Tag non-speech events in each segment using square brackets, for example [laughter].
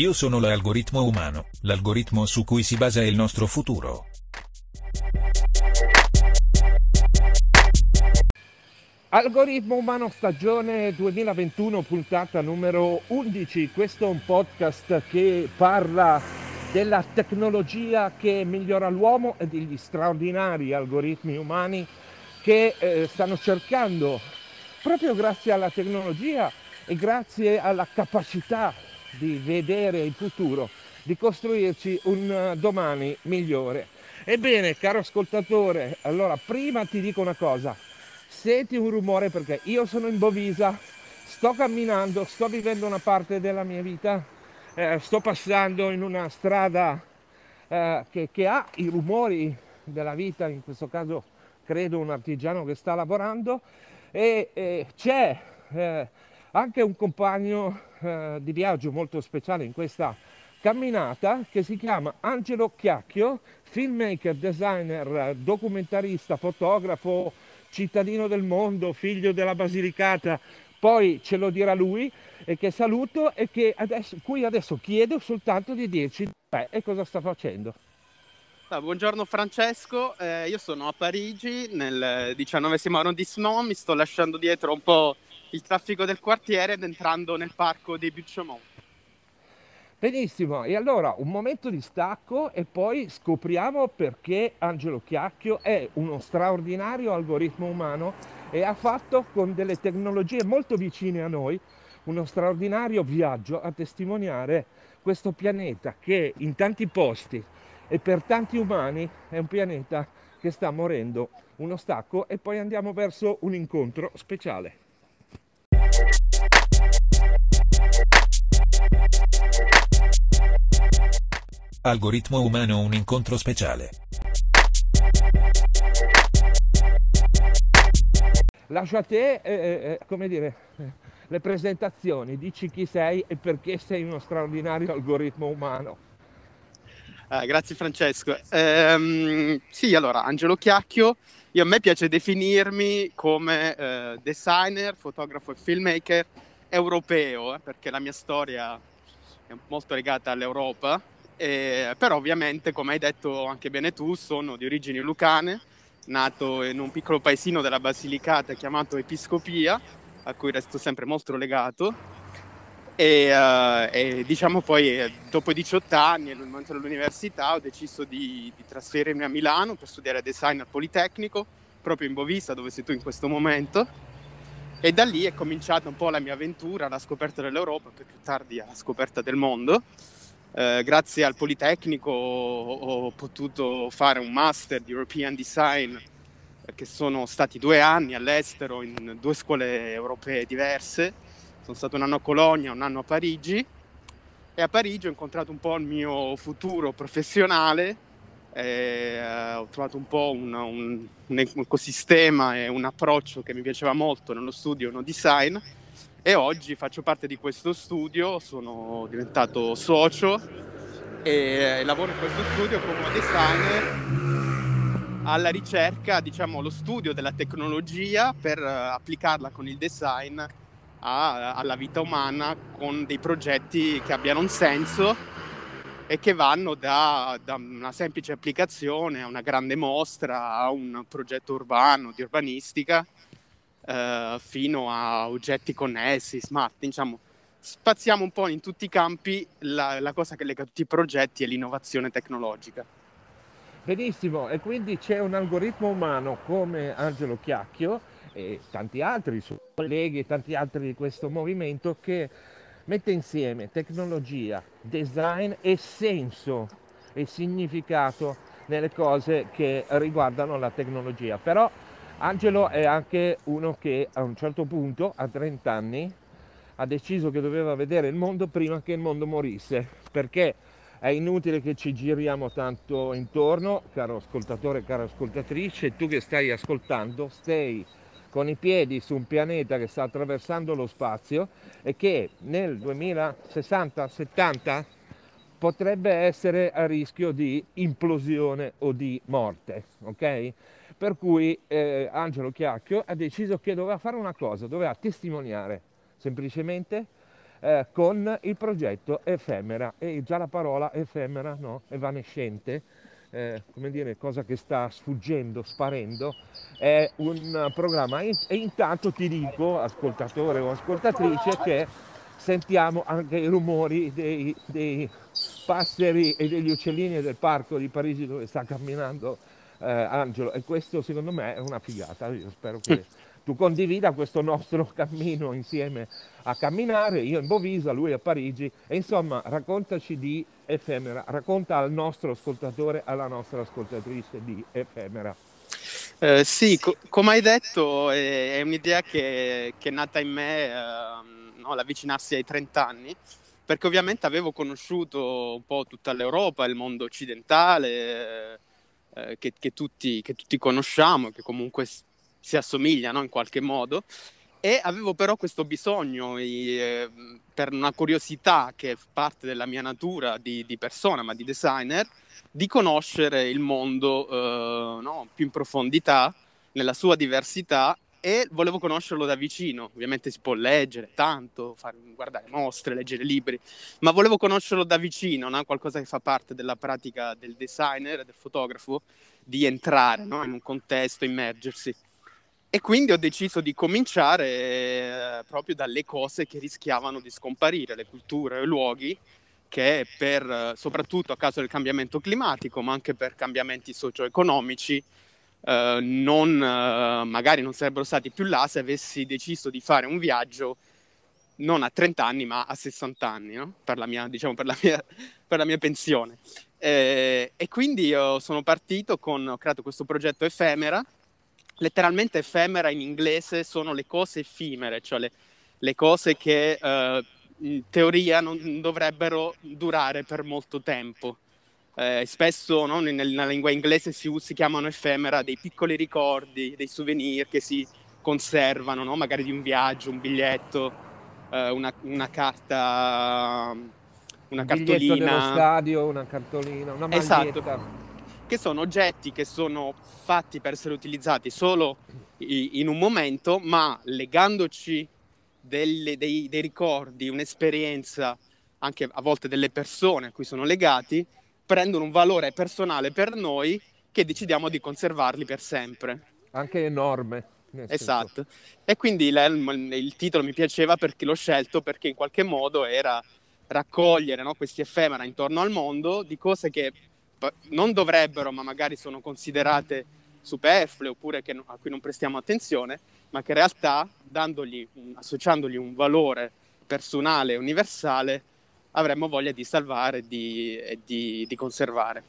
Io sono l'algoritmo umano, l'algoritmo su cui si basa il nostro futuro. Algoritmo Umano stagione 2021 puntata numero 11, questo è un podcast che parla della tecnologia che migliora l'uomo e degli straordinari algoritmi umani che eh, stanno cercando, proprio grazie alla tecnologia e grazie alla capacità di vedere il futuro, di costruirci un domani migliore. Ebbene, caro ascoltatore, allora prima ti dico una cosa, senti un rumore perché io sono in Bovisa, sto camminando, sto vivendo una parte della mia vita, eh, sto passando in una strada eh, che, che, ha i rumori della vita, in questo caso credo un artigiano che sta lavorando e, e c'è eh, anche un compagno eh, di viaggio molto speciale in questa camminata che si chiama Angelo Chiacchio, filmmaker, designer, documentarista, fotografo, cittadino del mondo, figlio della Basilicata, poi ce lo dirà lui e che saluto e che adesso, cui adesso chiedo soltanto di dirci beh, e cosa sta facendo. Ah, buongiorno Francesco, eh, io sono a Parigi nel diciannovesimo arrondissement, mi sto lasciando dietro un po' il traffico del quartiere ed entrando nel parco dei Bucciamont. Benissimo, e allora un momento di stacco e poi scopriamo perché Angelo Chiacchio è uno straordinario algoritmo umano e ha fatto con delle tecnologie molto vicine a noi uno straordinario viaggio a testimoniare questo pianeta che in tanti posti e per tanti umani è un pianeta che sta morendo. Uno stacco e poi andiamo verso un incontro speciale. Algoritmo umano un incontro speciale. Lascio a te, eh, eh, come dire, le presentazioni, dici chi sei e perché sei uno straordinario algoritmo umano. Ah, grazie Francesco. Ehm, sì, allora, Angelo Chiacchio, io, a me piace definirmi come eh, designer, fotografo e filmmaker europeo, eh, perché la mia storia è molto legata all'Europa eh, però ovviamente, come hai detto anche bene tu, sono di origini lucane, nato in un piccolo paesino della Basilicata chiamato Episcopia, a cui resto sempre molto legato. E, uh, e diciamo poi eh, dopo 18 anni, nel momento dell'università, ho deciso di, di, trasferirmi a Milano per studiare design al Politecnico, proprio in Bovisa, dove sei tu in questo momento. E da lì è cominciata un po' la mia avventura, la scoperta dell'Europa, più tardi la scoperta del mondo. Eh, grazie al Politecnico ho, ho, potuto fare un master di European Design eh, che sono stati due anni all'estero in due scuole europee diverse. Sono stato un anno a Cologna, un anno a Parigi. E a Parigi ho incontrato un po' il mio futuro professionale, eh, ho trovato un po' un, un, un ecosistema e un approccio che mi piaceva molto nello studio no design e oggi faccio parte di questo studio, sono diventato socio e lavoro in questo studio come designer alla ricerca, diciamo, lo studio della tecnologia per eh, applicarla con il design a, alla vita umana con dei progetti che abbiano un senso e che vanno da, da, una semplice applicazione a una grande mostra, a un progetto urbano, di urbanistica eh, fino a oggetti connessi, smart, diciamo, spaziamo un po' in tutti i campi, la, la cosa che lega tutti i progetti è l'innovazione tecnologica. Benissimo, e quindi c'è un algoritmo umano come Angelo Chiacchio e tanti altri suoi colleghi e tanti altri di questo movimento che mette insieme tecnologia, design e senso e significato nelle cose che riguardano la tecnologia. Però Angelo è anche uno che a un certo punto, a 30 anni, ha deciso che doveva vedere il mondo prima che il mondo morisse, perché è inutile che ci giriamo tanto intorno, caro ascoltatore, cara ascoltatrice, tu che stai ascoltando, stai con i piedi su un pianeta che sta attraversando lo spazio e che nel 2060-70 potrebbe essere a rischio di implosione o di morte, ok? Per cui eh, Angelo Chiacchio ha deciso che doveva fare una cosa, doveva testimoniare semplicemente eh, con il progetto Effemera e già la parola effemera, no? evanescente, eh, come dire, cosa che sta sfuggendo, sparendo, è un programma e intanto ti dico, ascoltatore o ascoltatrice, che sentiamo anche i rumori dei, dei passeri e degli uccellini del parco di Parigi dove sta camminando eh, Angelo. E questo secondo me è una figata, io spero che [laughs] tu condivida questo nostro cammino insieme a camminare, io in Bovisa, lui a Parigi. E insomma raccontaci di Effemera, racconta al nostro ascoltatore, alla nostra ascoltatrice di Effemera. Eh, sì, co- come hai detto è, è un'idea che, che, è nata in me eh, no, l'avvicinarsi ai 30 anni perché ovviamente avevo conosciuto un po' tutta l'Europa, il mondo occidentale, eh, che, che, tutti, che, tutti, conosciamo, che comunque si assomigliano in qualche modo, e avevo però questo bisogno eh, per una curiosità che è parte della mia natura di, di persona, ma di designer, di conoscere il mondo eh, no, più in profondità, nella sua diversità e volevo conoscerlo da vicino. Ovviamente si può leggere tanto, fare, guardare mostre, leggere libri, ma volevo conoscerlo da vicino, no? qualcosa che fa parte della pratica del designer, del fotografo, di entrare no? in un contesto, immergersi. E quindi ho deciso di cominciare eh, proprio dalle cose che rischiavano di scomparire, le culture i luoghi che per, soprattutto a causa del cambiamento climatico, ma anche per cambiamenti socio-economici, eh, non, eh, magari non sarebbero stati più là se avessi deciso di fare un viaggio non a 30 anni ma a 60 anni, no? per, la mia, diciamo, per, la mia, [laughs] per la mia pensione. Eh, e quindi io sono partito con, ho creato questo progetto Effemera, letteralmente effemera in inglese sono le cose effimere, cioè le, le cose che eh, in teoria non dovrebbero durare per molto tempo eh, spesso no, nella lingua inglese si, si, chiamano effemera dei piccoli ricordi, dei souvenir che si conservano, no? magari di un viaggio, un biglietto, eh, una, una, carta, una un cartolina. dello stadio, una cartolina, una maglietta. Esatto. Che sono oggetti che sono fatti per essere utilizzati solo in un momento, ma legandoci delle, dei, dei ricordi, un'esperienza, anche a volte delle persone a cui sono legati, prendono un valore personale per noi che decidiamo di conservarli per sempre. Anche enorme. Esatto. E quindi il, il, titolo mi piaceva perché l'ho scelto perché in qualche modo era raccogliere no, questi effemera intorno al mondo di cose che non dovrebbero, ma magari sono considerate superflue oppure che, a cui non prestiamo attenzione, ma che in realtà, dandogli, associandogli un valore personale e universale, avremmo voglia di salvare e di, di, di, conservare.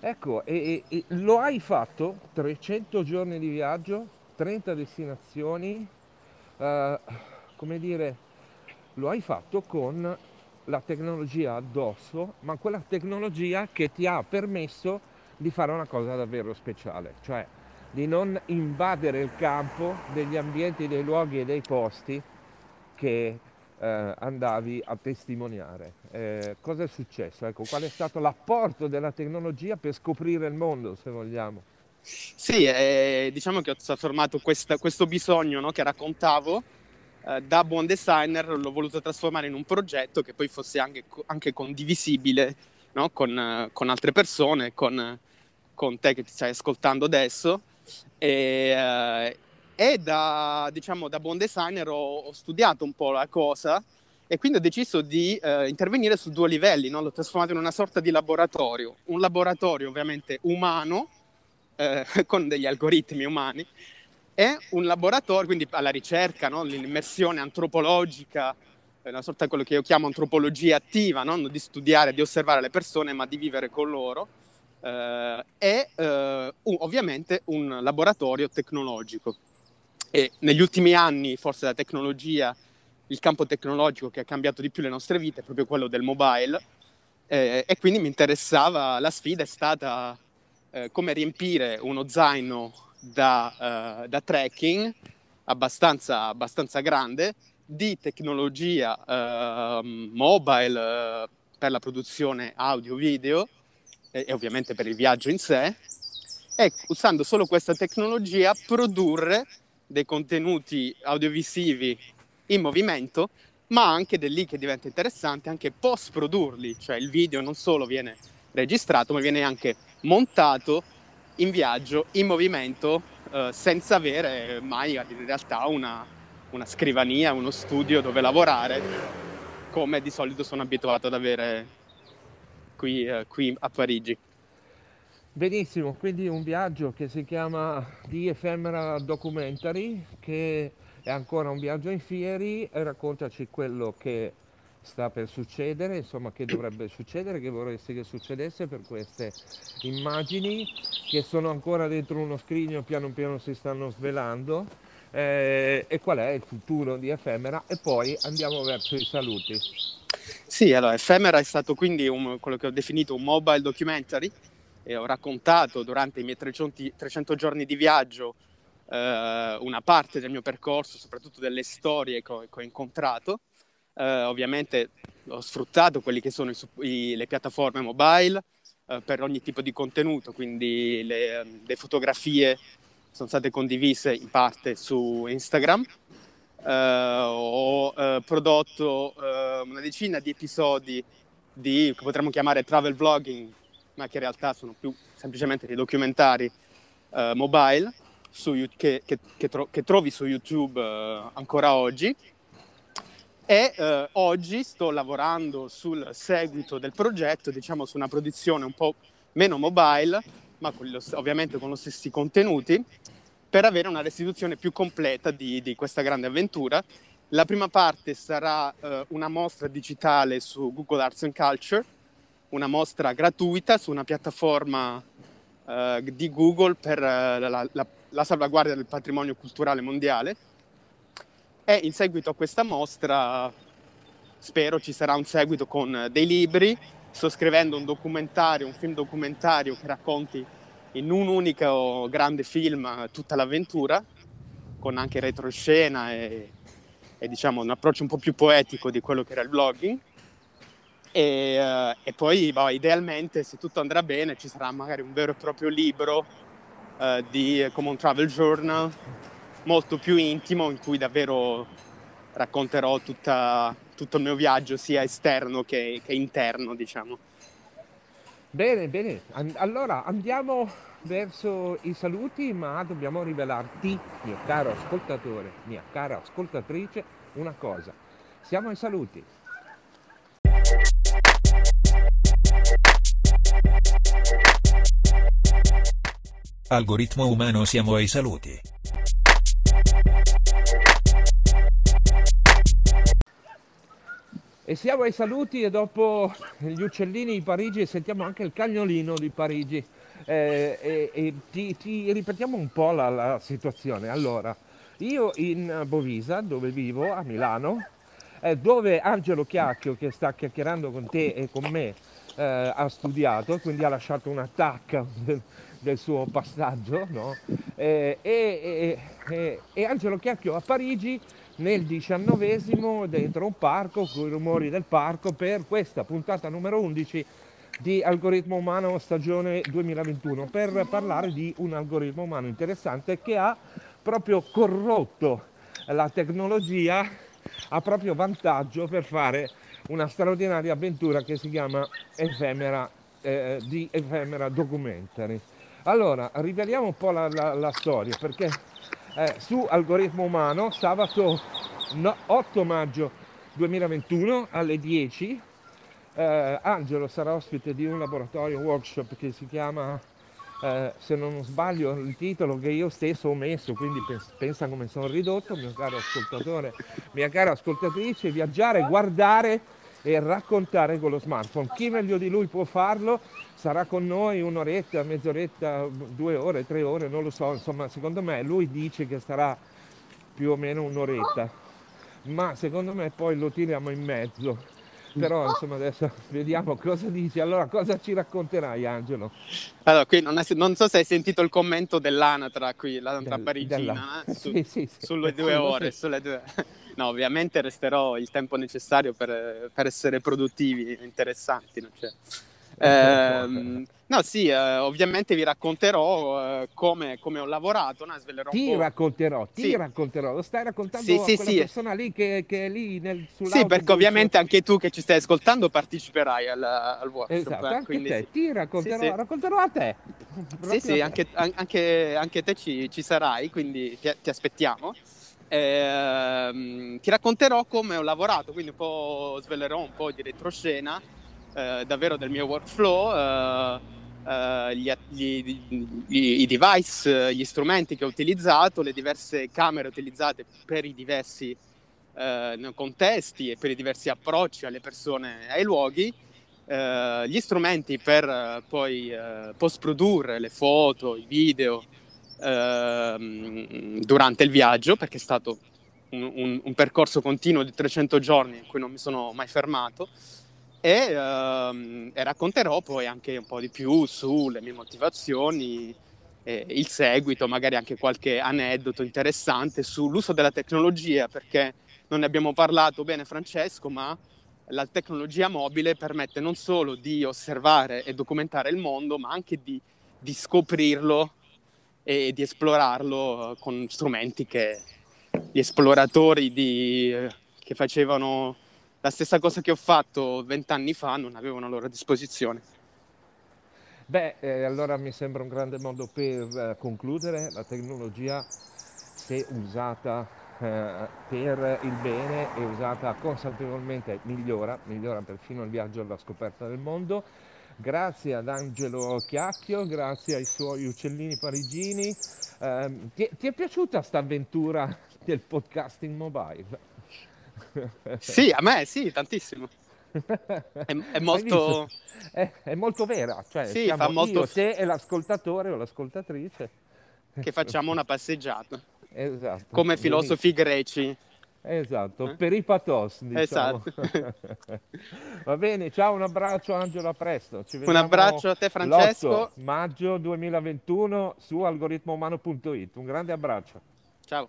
Ecco, e, e, lo hai fatto? 300 giorni di viaggio, 30 destinazioni, eh, come dire, lo hai fatto con la tecnologia addosso, ma quella tecnologia che ti ha permesso di fare una cosa davvero speciale, cioè di non invadere il campo degli ambienti, dei luoghi e dei posti che eh, andavi a testimoniare. Eh, cosa è successo? Ecco, qual è stato l'apporto della tecnologia per scoprire il mondo, se vogliamo? Sì, eh, diciamo che ho trasformato questa, questo bisogno no, che raccontavo eh, da buon designer, l'ho voluto trasformare in un progetto che poi fosse anche, anche condivisibile no, con, con, altre persone, con, con, te che ti stai ascoltando adesso. E, eh, e da, diciamo, da buon designer ho, ho, studiato un po' la cosa e quindi ho deciso di eh, intervenire su due livelli, no? l'ho trasformato in una sorta di laboratorio, un laboratorio ovviamente umano, eh, [laughs] con degli algoritmi umani, e un laboratorio, quindi alla ricerca, no? l'immersione antropologica, una sorta di quello che io chiamo antropologia attiva, non di studiare, di osservare le persone, ma di vivere con loro, eh, e eh, un, ovviamente un laboratorio tecnologico. E negli ultimi anni, forse la tecnologia, il campo tecnologico che ha cambiato di più le nostre vite è proprio quello del mobile. Eh, e quindi mi interessava, la sfida è stata eh, come riempire uno zaino da, uh, da trekking abbastanza, abbastanza, grande di tecnologia uh, mobile uh, per la produzione audio-video e, e ovviamente per il viaggio in sé. E usando solo questa tecnologia produrre dei contenuti audiovisivi in movimento, ma anche da lì che diventa interessante anche post produrli, cioè il video non solo viene registrato, ma viene anche montato in viaggio, in movimento, eh, senza avere mai in realtà una, una scrivania, uno studio dove lavorare, come di solito sono abituato ad avere qui, eh, qui a Parigi. Benissimo, quindi un viaggio che si chiama The Ephemera Documentary, che è ancora un viaggio in fieri raccontaci quello che sta per succedere, insomma che dovrebbe succedere, che vorresti che succedesse per queste immagini che sono ancora dentro uno scrigno, piano piano si stanno svelando eh, e qual è il futuro di Ephemera e poi andiamo verso i saluti. Sì, allora Ephemera è stato quindi un, quello che ho definito un mobile documentary e ho raccontato durante i miei 300, 300 giorni di viaggio eh, una parte del mio percorso, soprattutto delle storie che ho, che ho incontrato. Eh, ovviamente ho sfruttato quelle che sono i, i, le piattaforme mobile eh, per ogni tipo di contenuto, quindi le, le, fotografie sono state condivise in parte su Instagram. Eh, ho eh, prodotto eh, una decina di episodi di che potremmo chiamare travel vlogging ma che in realtà sono più semplicemente dei documentari mobile su, che, che, che, tro- che, trovi su YouTube uh, ancora oggi. E uh, oggi sto lavorando sul seguito del progetto, diciamo su una produzione un po' meno mobile, ma con lo, ovviamente con gli stessi contenuti, per avere una restituzione più completa di, di questa grande avventura. La prima parte sarà una mostra digitale su Google Arts and Culture, una mostra gratuita su una piattaforma uh, di Google per uh, la, la, la, salvaguardia del patrimonio culturale mondiale. E in seguito a questa mostra spero ci sarà un seguito con dei libri. Sto scrivendo un documentario, un film documentario che racconti in un unico grande film tutta l'avventura, con anche retroscena e, e diciamo un approccio un po' più poetico di quello che era il blogging. E, uh, e poi boh, idealmente se tutto andrà bene ci sarà magari un vero e proprio libro uh, di, come un travel journal molto più intimo in cui davvero racconterò tutta, tutto il mio viaggio sia esterno che, che interno diciamo. Bene bene. Allora andiamo verso i saluti ma dobbiamo rivelarti mio caro ascoltatore mia cara ascoltatrice una cosa. Siamo ai saluti. Algoritmo umano siamo ai saluti. E siamo ai saluti e dopo gli uccellini di Parigi sentiamo anche il cagnolino di Parigi. Eh, e, e ti, ti, ripetiamo un po' la, la, situazione. Allora, io in Bovisa, dove vivo, a Milano, eh, dove Angelo Chiacchio, che sta chiacchierando con te e con me, eh, ha studiato, quindi ha lasciato un attacco del, del suo passaggio, no? eh, e, e, Angelo Chiacchio a Parigi nel diciannovesimo dentro un parco con i rumori del parco per questa puntata numero 11 di Algoritmo Umano stagione 2021 per parlare di un algoritmo umano interessante che ha proprio corrotto la tecnologia a proprio vantaggio per fare una straordinaria avventura che si chiama Ephemera, eh, di Ephemera Documentary. Allora, riveliamo un po' la, la, la storia perché eh, su Algoritmo Umano sabato no, 8 maggio 2021 alle 10 eh, Angelo sarà ospite di un laboratorio workshop che si chiama eh, se non sbaglio il titolo che io stesso ho messo, quindi pens- pensa come sono ridotto, mio caro ascoltatore, mia cara ascoltatrice, viaggiare, guardare e raccontare con lo smartphone. Chi meglio di lui può farlo? Sarà con noi un'oretta, mezz'oretta, due ore, tre ore, non lo so, insomma secondo me lui dice che sarà più o meno un'oretta, ma secondo me poi lo tiriamo in mezzo però insomma adesso [laughs] vediamo cosa dici. Allora cosa ci racconterai Angelo? Allora, qui non, è, non so se hai sentito il commento dell'Anatra qui, l'Anatra Del, parigina, della... eh, su, [laughs] sì, sì, sì. sulle due ore, sulle due... [laughs] No, ovviamente resterò il tempo necessario per, per essere produttivi e interessanti. Ehm, no, sì, eh, ovviamente vi racconterò eh, come, come ho lavorato, no? svelerò Ti racconterò, ti Sì. racconterò, lo stai raccontando Sì, a sì, quella sì. persona lì che, che è lì nel, Sì, perché ovviamente anche tu che ci stai ascoltando parteciperai al, al workshop. Esatto, eh, anche quindi te, sì. ti racconterò, Sì, racconterò a te. Sì, sì, anche, an- anche- anche te ci, ci sarai, quindi ti, ti aspettiamo. Ehm, ti racconterò come ho lavorato, quindi un po' svelerò un po' di retroscena, eh, davvero del mio workflow, eh, eh, gli, gli- gli- i device, eh, gli strumenti che ho utilizzato, le diverse camere utilizzate per i diversi eh, contesti e per i diversi approcci alle persone, ai luoghi gli strumenti per poi post-produrre le foto, i video ehm, durante il viaggio, perché è stato un, un- un percorso continuo di 300 giorni in cui non mi sono mai fermato. E, ehm, e racconterò poi anche un po' di più sulle mie motivazioni, e il seguito, magari anche qualche aneddoto interessante sull'uso della tecnologia, perché non ne abbiamo parlato bene Francesco, ma la tecnologia mobile permette non solo di osservare e documentare il mondo, ma anche di, di scoprirlo e di esplorarlo eh, con strumenti che gli esploratori di- eh, che facevano la stessa cosa che ho fatto vent'anni fa non avevano a loro disposizione. Beh, eh, allora mi sembra un grande modo per eh, concludere. La tecnologia, se usata eh, per il bene e usata consapevolmente, migliora, migliora perfino il viaggio alla scoperta del mondo. Grazie ad Angelo Chiacchio, grazie ai suoi uccellini parigini. Ehm, ti, ti è piaciuta sta avventura del podcasting mobile? Sì, a me sì, tantissimo. È, è molto... È, è molto vera, cioè Sì, fa molto- io, te e l'ascoltatore o l'ascoltatrice. che facciamo una passeggiata, Esatto. come filosofi greci. Esatto, Eh? per i patos, diciamo. Esatto. [laughs] Va bene, ciao, un abbraccio Angelo, a presto. Ci Un abbraccio a te Francesco, l'8 maggio 2021 su algoritmoumano.it. Un grande abbraccio. ciao.